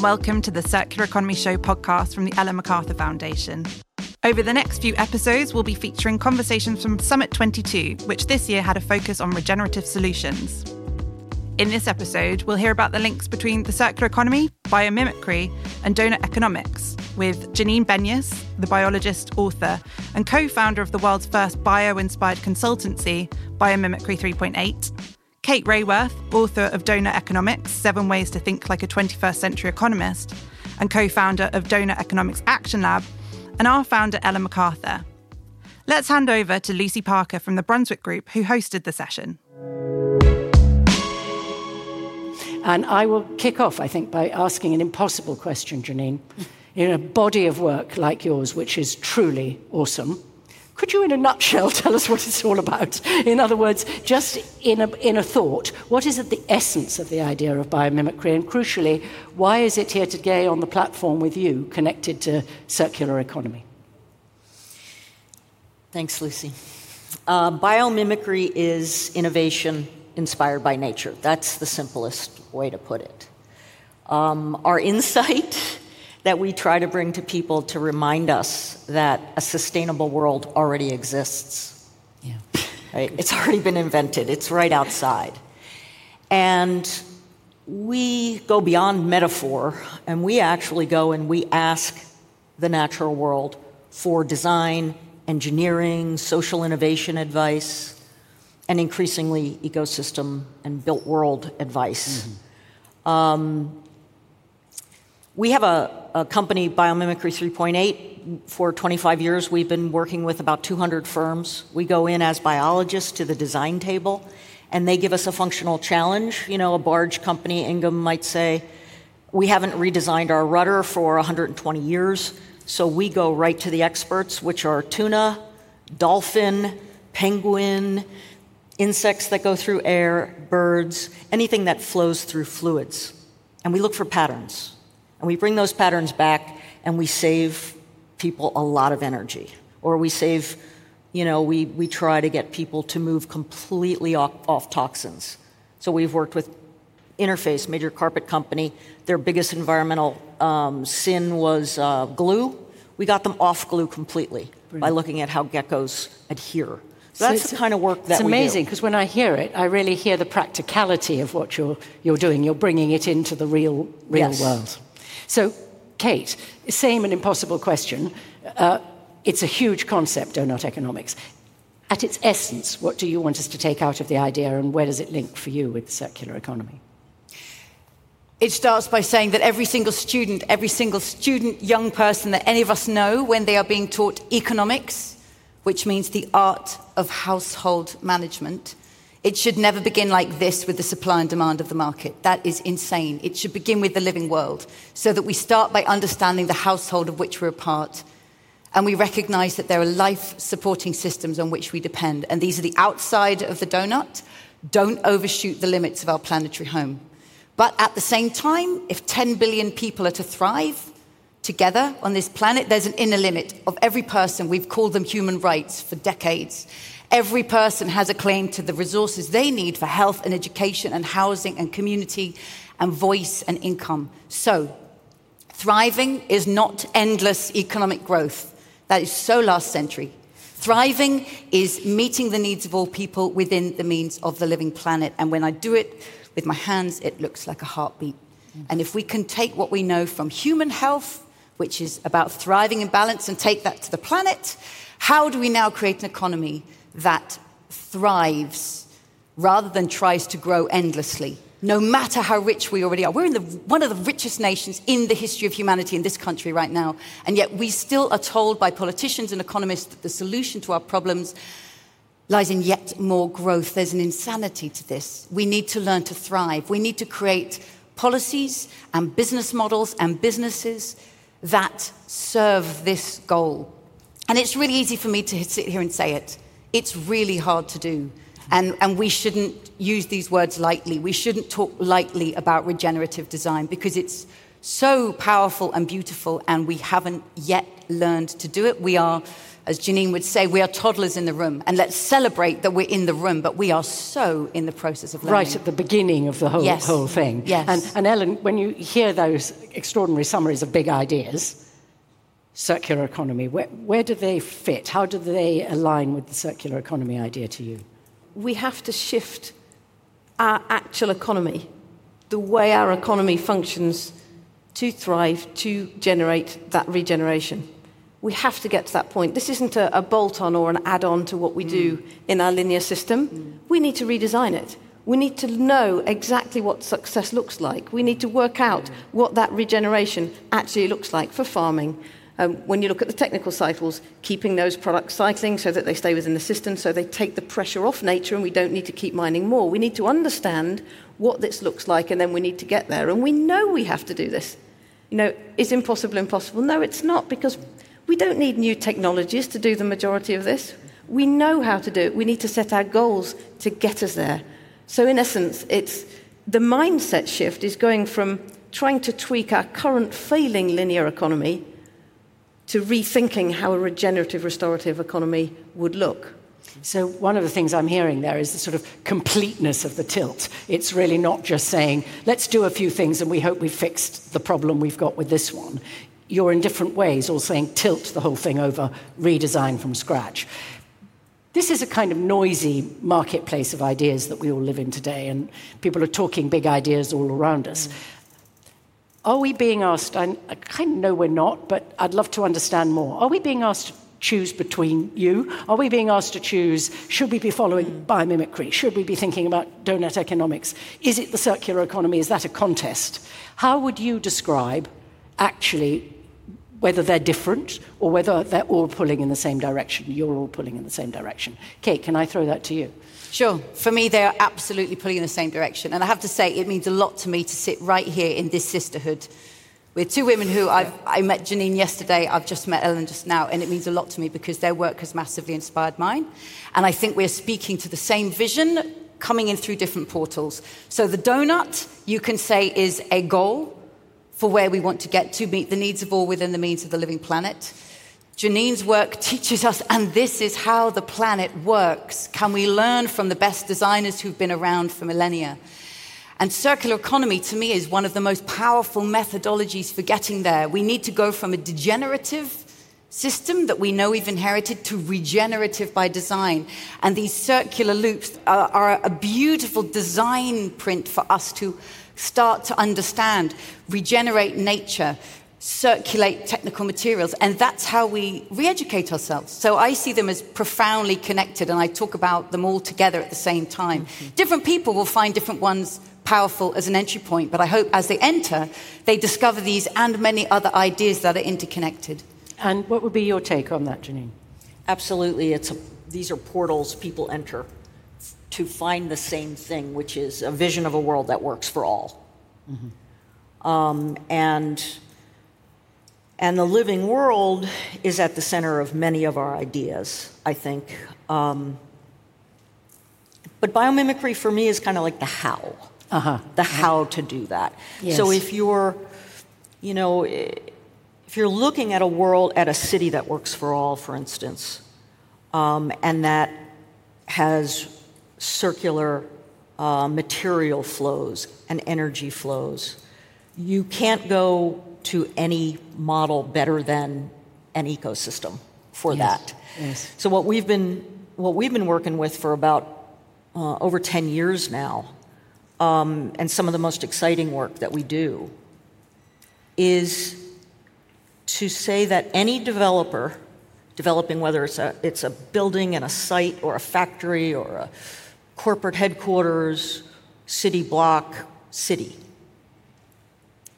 and welcome to the Circular Economy Show podcast from the Ellen MacArthur Foundation. Over the next few episodes, we'll be featuring conversations from Summit 22, which this year had a focus on regenerative solutions. In this episode, we'll hear about the links between the circular economy, biomimicry, and donut economics with Janine Benyus, the biologist, author, and co founder of the world's first bio inspired consultancy, Biomimicry 3.8, Kate Raworth, author of Doughnut Economics Seven Ways to Think Like a 21st Century Economist, and co founder of Doughnut Economics Action Lab, and our founder, Ellen MacArthur. Let's hand over to Lucy Parker from the Brunswick Group, who hosted the session. And I will kick off, I think, by asking an impossible question, Janine. In a body of work like yours, which is truly awesome, could you, in a nutshell, tell us what it's all about? In other words, just in a, in a thought, what is at the essence of the idea of biomimicry? And crucially, why is it here today on the platform with you, connected to circular economy? Thanks, Lucy. Uh, biomimicry is innovation inspired by nature. That's the simplest way to put it. Um, our insight that we try to bring to people to remind us that a sustainable world already exists. Yeah. Right? It's already been invented, it's right outside. And we go beyond metaphor and we actually go and we ask the natural world for design, engineering, social innovation advice, and increasingly ecosystem and built world advice. Mm-hmm. Um, we have a, a, company, Biomimicry 3.8. For 25 years, we've been working with about 200 firms. We go in as biologists to the design table, and they give us a functional challenge. You know, a barge company, Ingram, might say, We haven't redesigned our rudder for 120 years, so we go right to the experts, which are tuna, dolphin, penguin, insects that go through air, birds, anything that flows through fluids. And we look for patterns. And we bring those patterns back and we save people a lot of energy. Or we save, you know, we, we try to get people to move completely off, off toxins. So we've worked with Interface, major carpet company. Their biggest environmental um, sin was uh, glue. We got them off glue completely Brilliant. by looking at how geckos adhere so that's the kind of work that It's amazing because when I hear it, I really hear the practicality of what you're, you're doing. You're bringing it into the real, real yes. world. So, Kate, same and impossible question. Uh, it's a huge concept, donut economics. At its essence, what do you want us to take out of the idea and where does it link for you with the circular economy? It starts by saying that every single student, every single student, young person that any of us know when they are being taught economics, which means the art of household management. It should never begin like this with the supply and demand of the market. That is insane. It should begin with the living world so that we start by understanding the household of which we're a part. And we recognize that there are life supporting systems on which we depend. And these are the outside of the donut. Don't overshoot the limits of our planetary home. But at the same time, if 10 billion people are to thrive, together on this planet, there's an inner limit of every person. We've called them human rights for decades. Every person has a claim to the resources they need for health and education and housing and community and voice and income. So, thriving is not endless economic growth. That is so last century. Thriving is meeting the needs of all people within the means of the living planet. And when I do it with my hands, it looks like a heartbeat. And if we can take what we know from human health, which is about thriving in balance, and take that to the planet. How do we now create an economy that thrives rather than tries to grow endlessly? No matter how rich we already are. We're in the, one of the richest nations in the history of humanity in this country right now. And yet we still are told by politicians and economists that the solution to our problems lies in yet more growth. There's an insanity to this. We need to learn to thrive. We need to create policies and business models and businesses that serve this goal. And it's really easy for me to sit here and say it. It's really hard to do. And, and we shouldn't use these words lightly. We shouldn't talk lightly about regenerative design because it's so powerful and beautiful, and we haven't yet learned to do it. We are as Janine would say, we are toddlers in the room, and let's celebrate that we're in the room, but we are so in the process of learning. Right at the beginning of the whole, Yes. whole thing. Yes. And, and Ellen, when you hear those extraordinary summaries of big ideas, circular economy, where, where do they fit? How do they align with the circular economy idea to you? we have to shift our actual economy, the way our economy functions to thrive, to generate that regeneration. We have to get to that point. This isn't a, a bolt on or an add on to what we do mm. in our linear system. Mm. We need to redesign it. We need to know exactly what success looks like. We need to work out mm. what that regeneration actually looks like for farming, um, when you look at the technical cycles, keeping those products cycling so that they stay within the system, so they take the pressure off nature and we don't need to keep mining more. We need to understand what this looks like and then we need to get there. And we know we have to do this. You know, is impossible impossible? No, it's not because we don't need new technologies to do the majority of this. We know how to do it. We need to set our goals to get us there. So, in essence, it's the mindset shift is going from trying to tweak our current failing linear economy to rethinking how a regenerative restorative economy would look. So, one of the things I'm hearing there is the sort of completeness of the tilt. It's really not just saying, let's do a few things and we hope we've fixed the problem we've got with this one. You're in different ways all saying, tilt the whole thing over, redesign from scratch. This is a kind of noisy marketplace of ideas that we all live in today, and people are talking big ideas all around us. Are we being asked? I, I kind of know we're not, but I'd love to understand more. Are we being asked to choose between you? Are we being asked to choose should we be following hmm. biomimicry? Should we be thinking about donut economics? Is it the circular economy? Is that a contest? How would you describe actually whether they're different or whether they're all pulling in the same direction? You're all pulling in the same direction. Kate, can I throw that to you? Sure. For me, they are absolutely pulling in the same direction. And I have to say, it means a lot to me to sit right here in this sisterhood with two women who I've, I met Janine yesterday, I've just met Ellen just now, and it means a lot to me because their work has massively inspired mine. And I think we're speaking to the same vision coming in through different portals. So the donut, you can say, is a goal for where we want to get to meet the needs of all within the means of the living planet. Janine's work teaches us, and this is how the planet works. Can we learn from the best designers who've been around for millennia? And circular economy, to me, is one of the most powerful methodologies for getting there. We need to go from a degenerative system that we know we've inherited to regenerative by design. And these circular loops are, are a beautiful design print for us to start to understand, regenerate nature, circulate technical materials, and that's how we re educate ourselves. So I see them as profoundly connected, and I talk about them all together at the same time. Mm-hmm. Different people will find different ones powerful as an entry point, but I hope as they enter, they discover these and many other ideas that are interconnected. And what would be your take on that, Janine? Absolutely. It's a, these are portals people enter to find the same thing, which is a vision of a world that works for all. Mm-hmm. Um, and and the living world is at the center of many of our ideas, I think. Um, but biomimicry for me is kind of like the how, uh-huh. the how to do that. Yes. So if you're, you know, if you're looking at a world, at a city that works for all, for instance, um, and that has circular uh, material flows and energy flows, you can't go to any model better than an ecosystem for yes. that. Yes. So what we've been what we've been working with for about uh, over 10 years now, um, and some of the most exciting work that we do, is to say that any developer developing whether it's a it's a building and a site or a factory or a corporate headquarters, city block, city,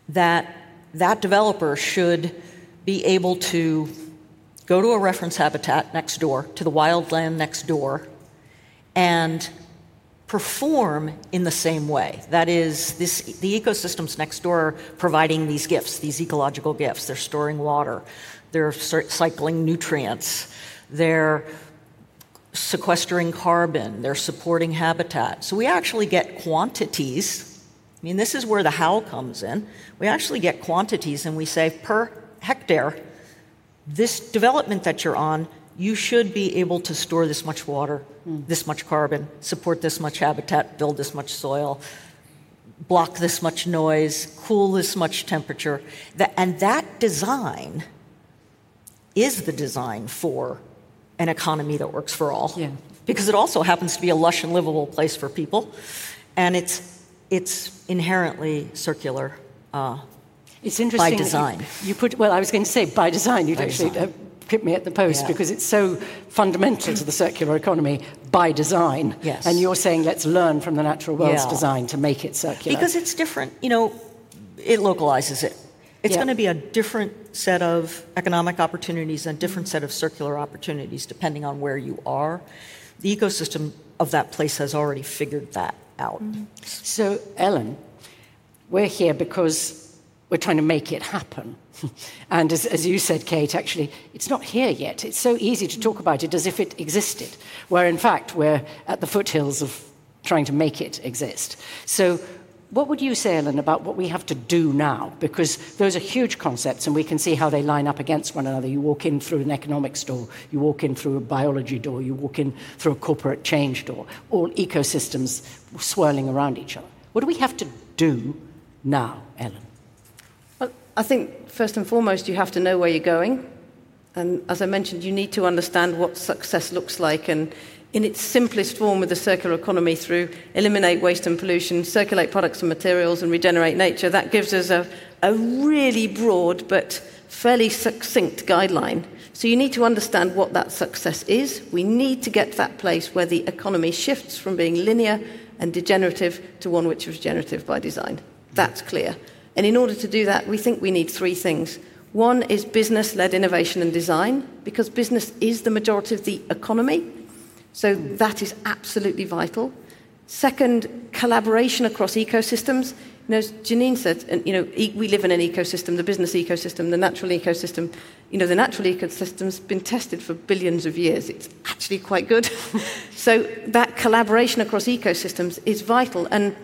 that that developer should be able to go to a reference habitat next door, to the wildland next door, and perform in the same way. That is, this, the ecosystems next door are providing these gifts, these ecological gifts. They're storing water, they're cycling nutrients, they're sequestering carbon, they're supporting habitat. So we actually get quantities. I mean, this is where the how comes in. We actually get quantities and we say per hectare, this development that you're on you should be able to store this much water, mm. this much carbon, support this much habitat, build this much soil, block this much noise, cool this much temperature. and that design is the design for an economy that works for all. Yeah. Because it also happens to be a lush and livable place for people, and it's, it's inherently circular. Uh, it's interesting. By design. You, you, put, well, I was going to say by design, you'd by actually design. Uh, hit me at the post yeah. because it's so fundamental to the circular economy by design. Yes. And you're saying let's learn from the natural world's yeah. design to make it circular. Because it's different. You know, it localizes it. It's yeah. going to be a different set of economic opportunities and a different set of circular opportunities depending on where you are. The ecosystem of that place has already figured that out. Mm-hmm. So, Ellen, we're here because we're trying to make it happen. and as, as, you said, Kate, actually, it's not here yet. It's so easy to talk about it as if it existed, where in fact we're at the foothills of trying to make it exist. So, what would you say, Ellen, about what we have to do now? Because those are huge concepts, and we can see how they line up against one another. You walk in through an economics door, you walk in through a biology door, you walk in through a corporate change door, all ecosystems swirling around each other. What do we have to do now, Ellen? Well, I think first and foremost, you have to know where you're going. And as I mentioned, you need to understand what success looks like. And in its simplest form with the circular economy through eliminate waste and pollution, circulate products and materials, and regenerate nature, that gives us a, a really broad but fairly succinct guideline. So you need to understand what that success is. We need to get to that place where the economy shifts from being linear and degenerative to one which is regenerative by design. That's clear. And in order to do that, we think we need three things. One is business led innovation and design, because business is the majority of the economy. So that is absolutely vital. Second, collaboration across ecosystems. You know, as Janine said, and, you know, e- we live in an ecosystem, the business ecosystem, the natural ecosystem. You know, the natural ecosystem's been tested for billions of years. It's actually quite good. so that collaboration across ecosystems is vital. And,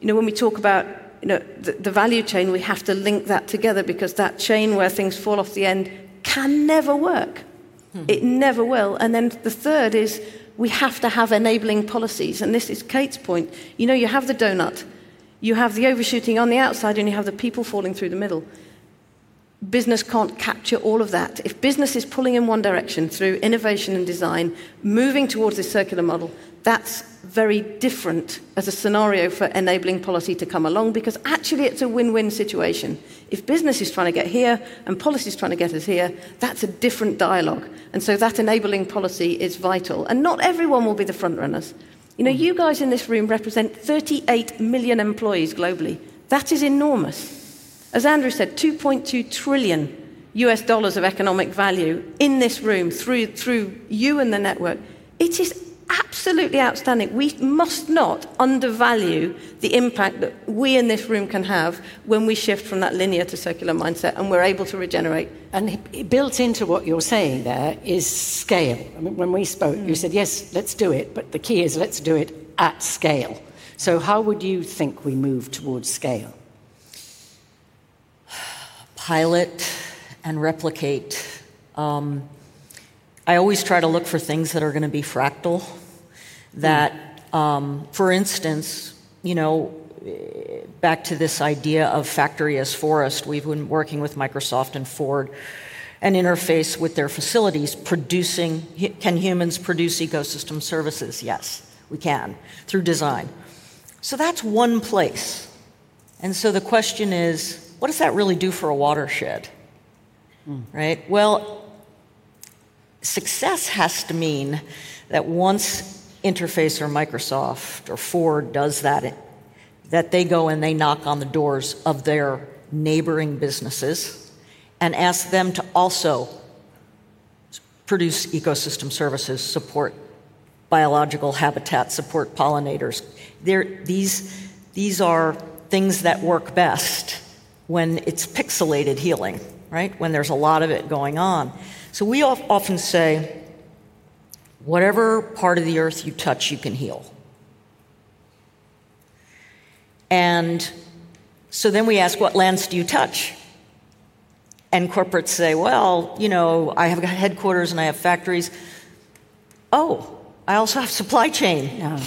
you know, when we talk about you know, the, the value chain, we have to link that together because that chain where things fall off the end can never work. Hmm. It never will. And then the third is we have to have enabling policies. And this is Kate's point. You know, you have the donut, you have the overshooting on the outside, and you have the people falling through the middle. Business can't capture all of that. If business is pulling in one direction through innovation and design, moving towards this circular model, that's very different as a scenario for enabling policy to come along because actually it's a win win situation. If business is trying to get here and policy is trying to get us here, that's a different dialogue. And so that enabling policy is vital. And not everyone will be the front runners. You know, you guys in this room represent 38 million employees globally. That is enormous. As Andrew said, 2.2 trillion US dollars of economic value in this room through, through you and the network. It is absolutely outstanding. We must not undervalue the impact that we in this room can have when we shift from that linear to circular mindset and we're able to regenerate. And built into what you're saying there is scale. I mean, when we spoke, mm. you said, yes, let's do it, but the key is let's do it at scale. So, how would you think we move towards scale? Pilot and replicate. Um, I always try to look for things that are going to be fractal. That, um, for instance, you know, back to this idea of factory as forest, we've been working with Microsoft and Ford and interface with their facilities producing can humans produce ecosystem services yes we can through design so that's one place and so the question is what does that really do for a watershed mm. right well Success has to mean that once Interface or Microsoft or Ford does that, that they go and they knock on the doors of their neighboring businesses and ask them to also produce ecosystem services, support biological habitat, support pollinators. these, these are things that work best when it's pixelated healing, right? When there's a lot of it going on. So we often say, whatever part of the earth you touch, you can heal. And so then we ask, what lands do you touch? And corporates say, well, you know, I have headquarters and I have factories. Oh, I also have supply chain. No.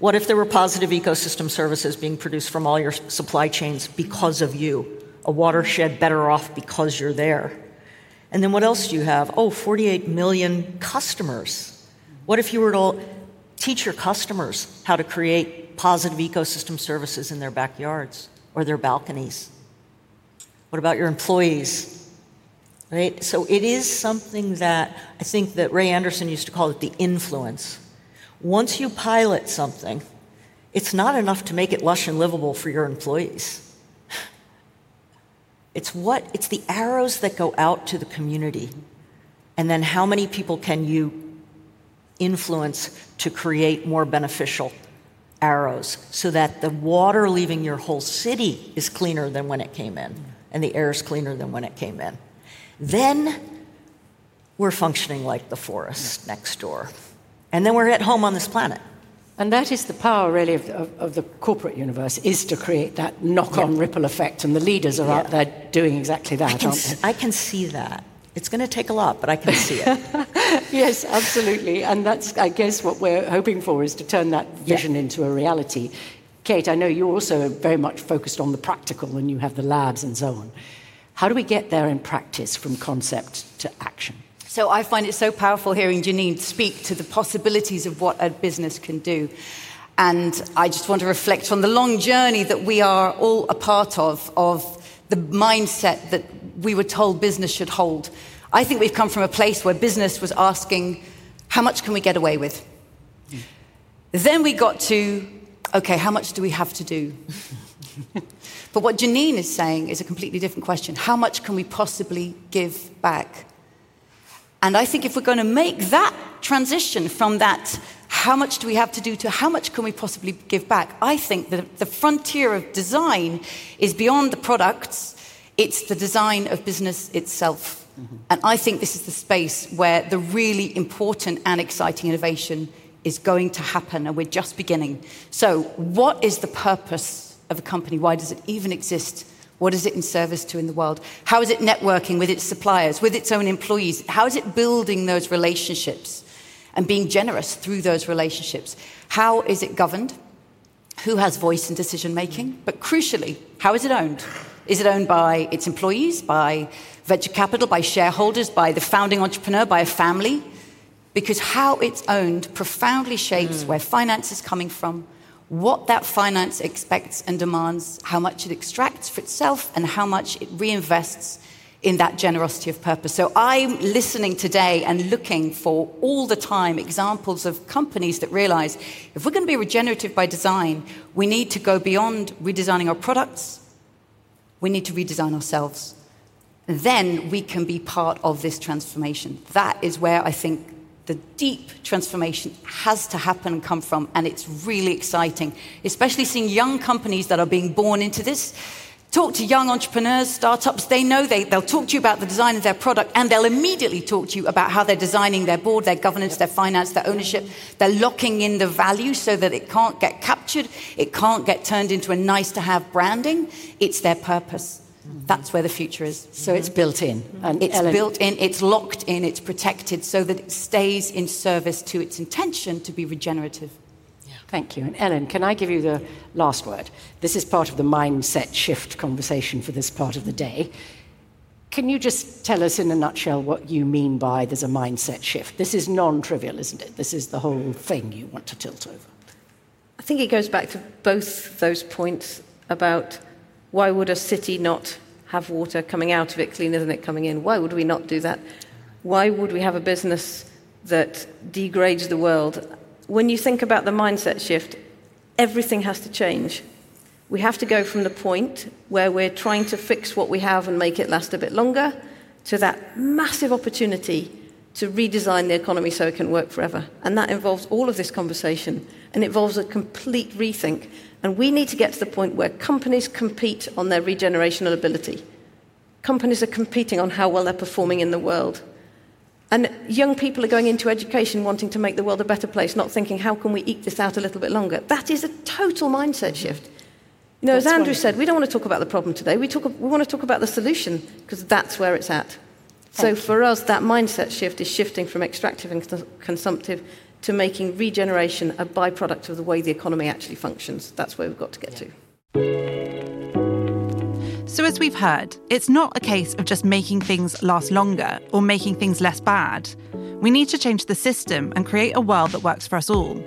What if there were positive ecosystem services being produced from all your supply chains because of you? A watershed better off because you're there. And then what else do you have? Oh, 48 million customers. What if you were to teach your customers how to create positive ecosystem services in their backyards or their balconies? What about your employees? Right? So it is something that I think that Ray Anderson used to call it the influence. Once you pilot something, it's not enough to make it lush and livable for your employees. It's what it's the arrows that go out to the community. And then how many people can you influence to create more beneficial arrows so that the water leaving your whole city is cleaner than when it came in and the air is cleaner than when it came in? Then we're functioning like the forest next door. And then we're at home on this planet. And that is the power, really, of, of, of the corporate universe, is to create that knock-on yeah. ripple effect. And the leaders are yeah. out there doing exactly that, I can, aren't they? I can see that. It's going to take a lot, but I can see it. yes, absolutely. And that's, I guess, what we're hoping for is to turn that vision yeah. into a reality. Kate, I know you're also very much focused on the practical and you have the labs and so on. How do we get there in practice from concept to action? So I find it so powerful hearing Janine speak to the possibilities of what a business can do. And I just want to reflect on the long journey that we are all a part of, of the mindset that we were told business should hold. I think we've come from a place where business was asking, how much can we get away with? Then we got to, okay, how much do we have to do? but what Janine is saying is a completely different question. How much can we possibly give back? And I think if we're going to make that transition from that, how much do we have to do, to how much can we possibly give back, I think that the frontier of design is beyond the products, it's the design of business itself. Mm-hmm. And I think this is the space where the really important and exciting innovation is going to happen, and we're just beginning. So, what is the purpose of a company? Why does it even exist? What is it in service to in the world? How is it networking with its suppliers, with its own employees? How is it building those relationships and being generous through those relationships? How is it governed? Who has voice in decision making? But crucially, how is it owned? Is it owned by its employees, by venture capital, by shareholders, by the founding entrepreneur, by a family? Because how it's owned profoundly shapes mm. where finance is coming from, what that finance expects and demands, how much it extracts for itself, and how much it reinvests in that generosity of purpose. So I'm listening today and looking for all the time examples of companies that realize if we're going to be regenerative by design, we need to go beyond redesigning our products, we need to redesign ourselves. Then we can be part of this transformation. That is where I think the deep transformation has to happen and come from, and it's really exciting, especially seeing young companies that are being born into this. Talk to young entrepreneurs, startups, they know they, they'll talk to you about the design of their product and they'll immediately talk to you about how they're designing their board, their governance, their finance, their ownership. They're locking in the value so that it can't get captured, it can't get turned into a nice to have branding. It's their purpose. That's where the future is. So it's built in. And it's Ellen... built in, it's locked in, it's protected so that it stays in service to its intention to be regenerative. Yeah. Thank you. And Ellen, can I give you the last word? This is part of the mindset shift conversation for this part of the day. Can you just tell us in a nutshell what you mean by there's a mindset shift? This is non trivial, isn't it? This is the whole thing you want to tilt over. I think it goes back to both those points about why would a city not have water coming out of it cleaner than it coming in? Why would we not do that? Why would we have a business that degrades the world? When you think about the mindset shift, everything has to change. We have to go from the point where we're trying to fix what we have and make it last a bit longer to that massive opportunity to redesign the economy so it can work forever. And that involves all of this conversation and involves a complete rethink. And we need to get to the point where companies compete on their regenerational ability. Companies are competing on how well they're performing in the world. And young people are going into education wanting to make the world a better place, not thinking, how can we eke this out a little bit longer? That is a total mindset shift. You know, as Andrew wonderful. said, we don't want to talk about the problem today. We, talk, we want to talk about the solution because that's where it's at. So you. for us, that mindset shift is shifting from extractive and cons- consumptive to making regeneration a byproduct of the way the economy actually functions. That's where we've got to get to. So, as we've heard, it's not a case of just making things last longer or making things less bad. We need to change the system and create a world that works for us all.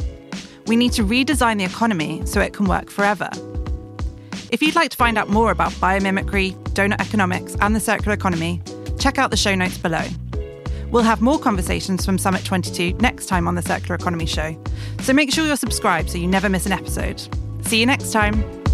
We need to redesign the economy so it can work forever. If you'd like to find out more about biomimicry, donut economics, and the circular economy, check out the show notes below. We'll have more conversations from Summit 22 next time on the Circular Economy Show, so make sure you're subscribed so you never miss an episode. See you next time.